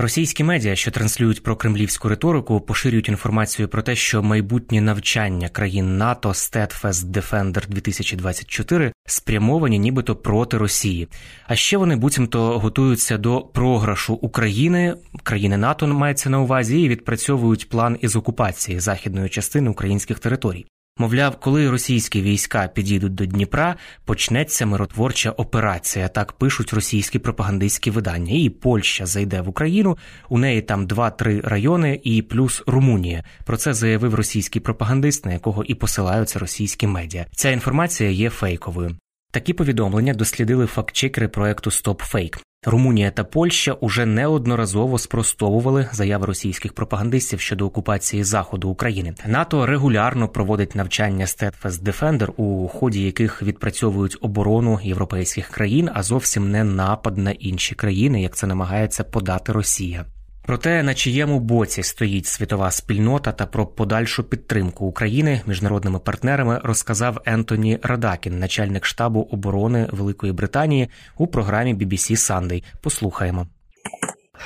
Російські медіа, що транслюють про кремлівську риторику, поширюють інформацію про те, що майбутні навчання країн НАТО Steadfast Defender 2024 спрямовані нібито проти Росії. А ще вони буцімто готуються до програшу України, країни НАТО мається на увазі, і відпрацьовують план із окупації західної частини українських територій. Мовляв, коли російські війська підійдуть до Дніпра, почнеться миротворча операція. Так пишуть російські пропагандистські видання. І Польща зайде в Україну. У неї там два-три райони, і плюс Румунія. Про це заявив російський пропагандист, на якого і посилаються російські медіа. Ця інформація є фейковою. Такі повідомлення дослідили фактчекери проекту StopFake. Румунія та Польща уже неодноразово спростовували заяви російських пропагандистів щодо окупації заходу України. НАТО регулярно проводить навчання Steadfast Defender, у ході яких відпрацьовують оборону європейських країн, а зовсім не напад на інші країни, як це намагається подати Росія. Про те, на чиєму боці стоїть світова спільнота та про подальшу підтримку України міжнародними партнерами, розказав Ентоні Радакін, начальник штабу оборони Великої Британії, у програмі BBC Sunday. Послухаємо.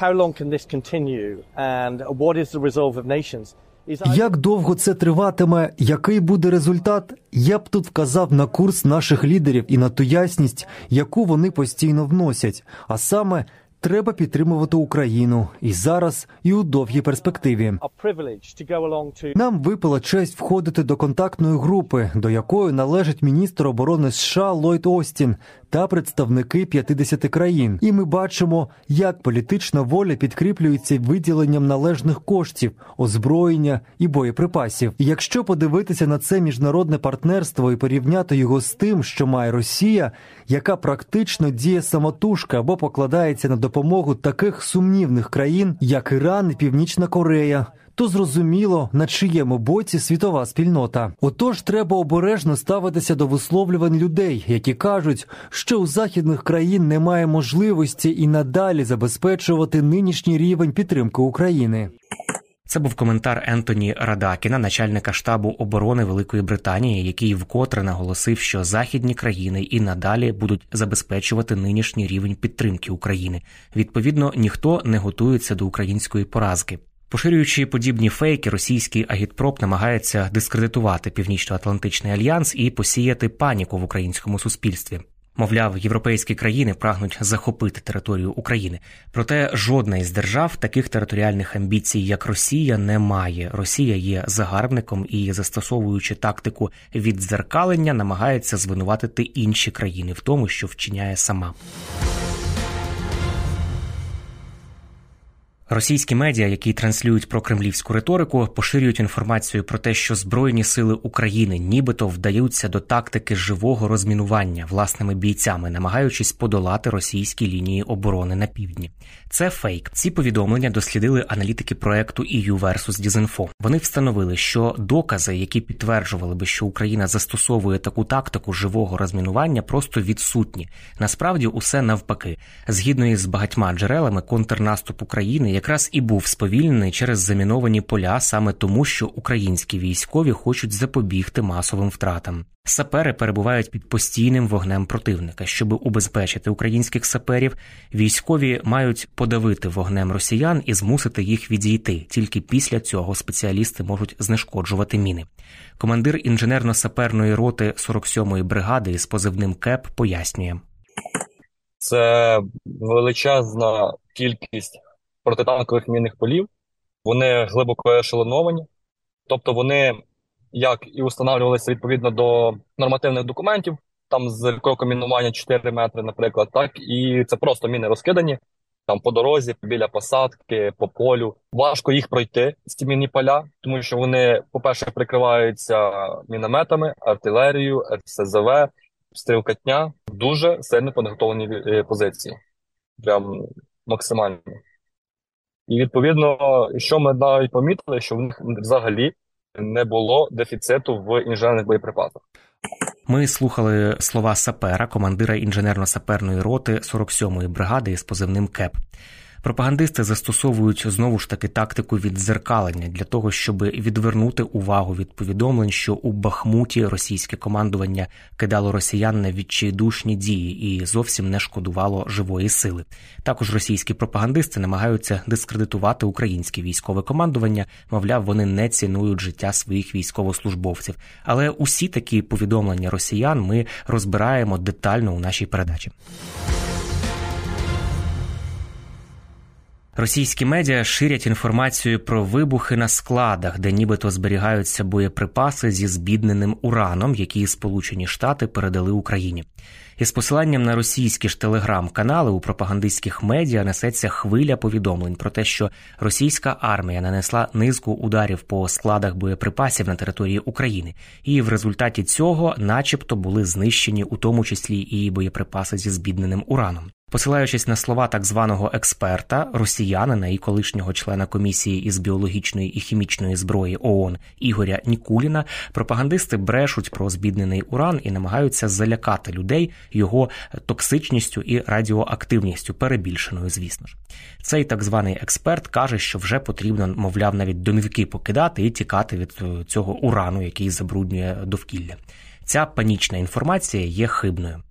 How long can this continue and what is the resolve of nations? Як довго це триватиме? Який буде результат? Я б тут вказав на курс наших лідерів і на ту ясність, яку вони постійно вносять. А саме треба підтримувати Україну і зараз, і у довгій перспективі. Нам випала честь входити до контактної групи, до якої належить міністр оборони США Ллойд Остін та представники 50 країн. І ми бачимо, як політична воля підкріплюється виділенням належних коштів, озброєння і боєприпасів. І якщо подивитися на це міжнародне партнерство і порівняти його з тим, що має Росія, яка практично діє самотужка або покладається на допомогу таких сумнівних країн, як Іран і Північна Корея то зрозуміло, на чиєму боці світова спільнота. Отож, треба обережно ставитися до висловлювань людей, які кажуть, що у західних країн немає можливості і надалі забезпечувати нинішній рівень підтримки України. Це був коментар Ентоні Радакіна, начальника штабу оборони Великої Британії, який вкотре наголосив, що західні країни і надалі будуть забезпечувати нинішній рівень підтримки України. Відповідно, ніхто не готується до української поразки. Поширюючи подібні фейки, російський агітпроп намагається дискредитувати Північно-Атлантичний альянс і посіяти паніку в українському суспільстві. Мовляв, європейські країни прагнуть захопити територію України. Проте жодна із держав таких територіальних амбіцій, як Росія, не має. Росія є загарбником і, застосовуючи тактику віддзеркалення, намагається звинуватити інші країни в тому, що вчиняє сама. Російські медіа, які транслюють про кремлівську риторику, поширюють інформацію про те, що збройні сили України нібито вдаються до тактики живого розмінування власними бійцями, намагаючись подолати російські лінії оборони на півдні. Це фейк. Ці повідомлення дослідили аналітики проекту EU versus Disinfo. Вони встановили, що докази, які підтверджували би, що Україна застосовує таку тактику живого розмінування, просто відсутні. Насправді, усе навпаки, згідно із багатьма джерелами, контрнаступ України якраз і був сповільнений через заміновані поля саме тому, що українські військові хочуть запобігти масовим втратам. Сапери перебувають під постійним вогнем противника. Щоб убезпечити українських саперів, військові мають подавити вогнем росіян і змусити їх відійти. Тільки після цього спеціалісти можуть знешкоджувати міни. Командир інженерно-саперної роти 47-ї бригади з позивним КЕП пояснює. Це величезна кількість протитанкових мінних полів. Вони глибоко ешелоновані, тобто вони як і встановлювалися відповідно до нормативних документів, там з кроком мінування 4 метри, наприклад, так і це просто міни розкидані там по дорозі, біля посадки, по полю. Важко їх пройти ці мінні поля, тому що вони, по-перше, прикриваються мінометами, артилерією, РСЗВ, стрілкатня. Дуже сильно підготовлені е, позиції. Прям максимально. І відповідно, що ми навіть помітили, що в них взагалі не було дефіциту в інженерних боєприпасах. Ми слухали слова сапера, командира інженерно-саперної роти 47-ї бригади з позивним КЕП. Пропагандисти застосовують знову ж таки тактику віддзеркалення для того, щоб відвернути увагу від повідомлень, що у Бахмуті російське командування кидало росіян на відчайдушні дії і зовсім не шкодувало живої сили. Також російські пропагандисти намагаються дискредитувати українське військове командування, мовляв, вони не цінують життя своїх військовослужбовців. Але усі такі повідомлення росіян ми розбираємо детально у нашій передачі. Російські медіа ширять інформацію про вибухи на складах, де нібито зберігаються боєприпаси зі збідненим ураном, які Сполучені Штати передали Україні. Із посиланням на російські ж телеграм-канали у пропагандистських медіа несеться хвиля повідомлень про те, що російська армія нанесла низку ударів по складах боєприпасів на території України, і в результаті цього, начебто, були знищені у тому числі і боєприпаси зі збідненим ураном. Посилаючись на слова так званого експерта, росіянина і колишнього члена комісії із біологічної і хімічної зброї ООН Ігоря Нікуліна, пропагандисти брешуть про збіднений уран і намагаються залякати людей його токсичністю і радіоактивністю, перебільшеною, звісно ж. Цей так званий експерт каже, що вже потрібно, мовляв, навіть домівки покидати і тікати від е, цього урану, який забруднює довкілля. Ця панічна інформація є хибною.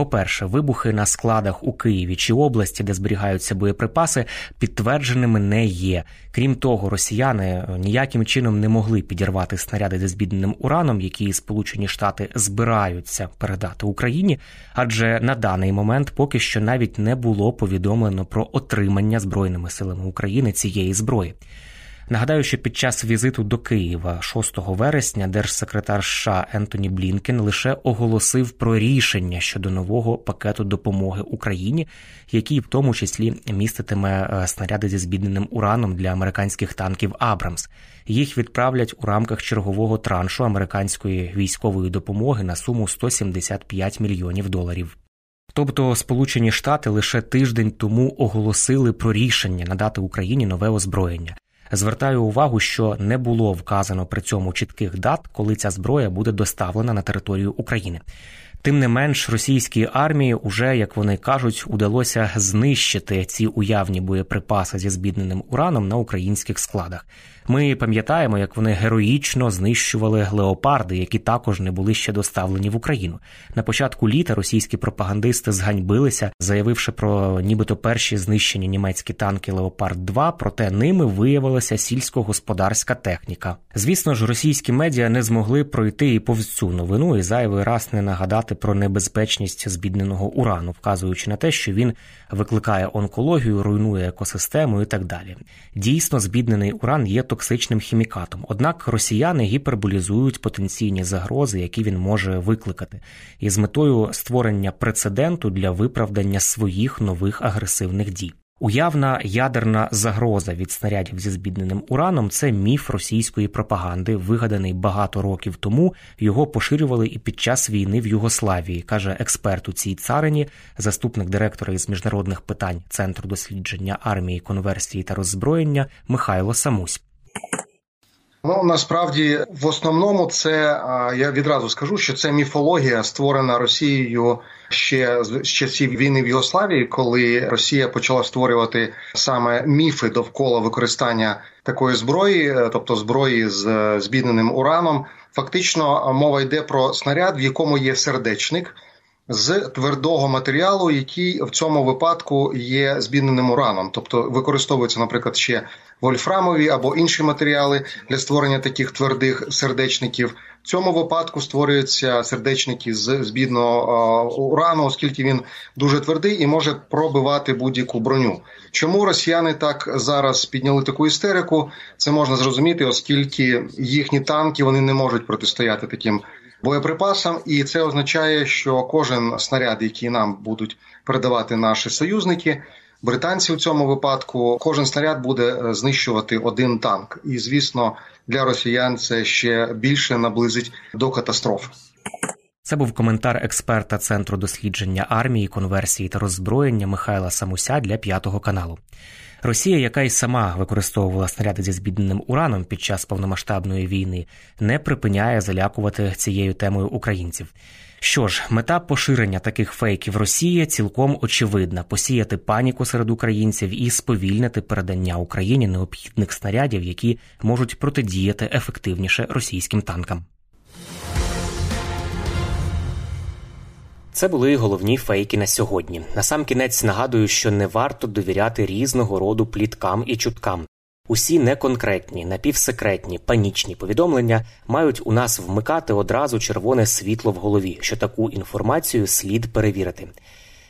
По-перше, вибухи на складах у Києві чи області, де зберігаються боєприпаси, підтвердженими не є. Крім того, росіяни ніяким чином не могли підірвати снаряди зі збідненим ураном, які Сполучені Штати збираються передати Україні, адже на даний момент поки що навіть не було повідомлено про отримання збройними силами України цієї зброї. Нагадаю, що під час візиту до Києва 6 вересня держсекретар США Ентоні Блінкен лише оголосив про рішення щодо нового пакету допомоги Україні, який в тому числі міститиме е, снаряди зі збідненим ураном для американських танків Абрамс. Їх відправлять у рамках чергового траншу американської військової допомоги на суму 175 мільйонів доларів. Тобто Сполучені Штати лише тиждень тому оголосили про рішення надати Україні нове озброєння. Звертаю увагу, що не було вказано при цьому чітких дат, коли ця зброя буде доставлена на територію України. Тим не менш, російській армії уже, як вони кажуть, удалося знищити ці уявні боєприпаси зі збідненим ураном на українських складах. Ми пам'ятаємо, як вони героїчно знищували леопарди, які також не були ще доставлені в Україну. На початку літа російські пропагандисти зганьбилися, заявивши про нібито перші знищені німецькі танки Леопард 2 проте ними виявилася сільськогосподарська техніка. Звісно ж, російські медіа не змогли пройти і повз цю новину і зайвий раз не нагадати про небезпечність збідненого урану, вказуючи на те, що він викликає онкологію, руйнує екосистему і так далі. Дійсно, збіднений уран є токсичним хімікатом. Однак росіяни гіперболізують потенційні загрози, які він може викликати, і з метою створення прецеденту для виправдання своїх нових агресивних дій. Уявна ядерна загроза від снарядів зі збідненим ураном це міф російської пропаганди, вигаданий багато років тому. Його поширювали і під час війни в Югославії, каже експерт у цій царині, заступник директора із міжнародних питань Центру дослідження армії, конверсії та роззброєння Михайло Самусь. Ну насправді в основному це я відразу скажу, що це міфологія створена Росією ще з часів війни в Югославії, коли Росія почала створювати саме міфи довкола використання такої зброї, е, тобто зброї з збідненим ураном. Фактично мова йде про снаряд, в якому є сердечник з твердого матеріалу, який в цьому випадку є збідненим ураном, тобто використовуються, наприклад, ще вольфрамові або інші матеріали для створення таких твердих сердечників. В цьому випадку створюються сердечники з збідного урану, оскільки він дуже твердий і може пробивати будь-яку броню. Чому росіяни так зараз підняли таку істерику? Це можна зрозуміти, оскільки їхні танки вони не можуть протистояти таким боєприпасам, і це означає, що кожен снаряд, який нам будуть передавати наші союзники, британці в цьому випадку, кожен снаряд буде е, знищувати один танк. І звісно, для росіян це ще більше наблизить до катастроф. Це був коментар експерта Центру дослідження армії, конверсії та роззброєння Михайла Самуся для п'ятого каналу. Росія, яка й сама використовувала снаряди зі збідненим ураном під час повномасштабної війни, не припиняє залякувати цією темою українців. Що ж, мета поширення таких фейків Росії цілком очевидна: посіяти паніку серед українців і сповільнити передання Україні необхідних снарядів, які можуть протидіяти ефективніше російським танкам. Це були головні фейки на сьогодні. Насамкінець нагадую, що не варто довіряти різного роду пліткам і чуткам. Усі неконкретні, напівсекретні, панічні повідомлення мають у нас вмикати одразу червоне світло в голові, що таку інформацію слід перевірити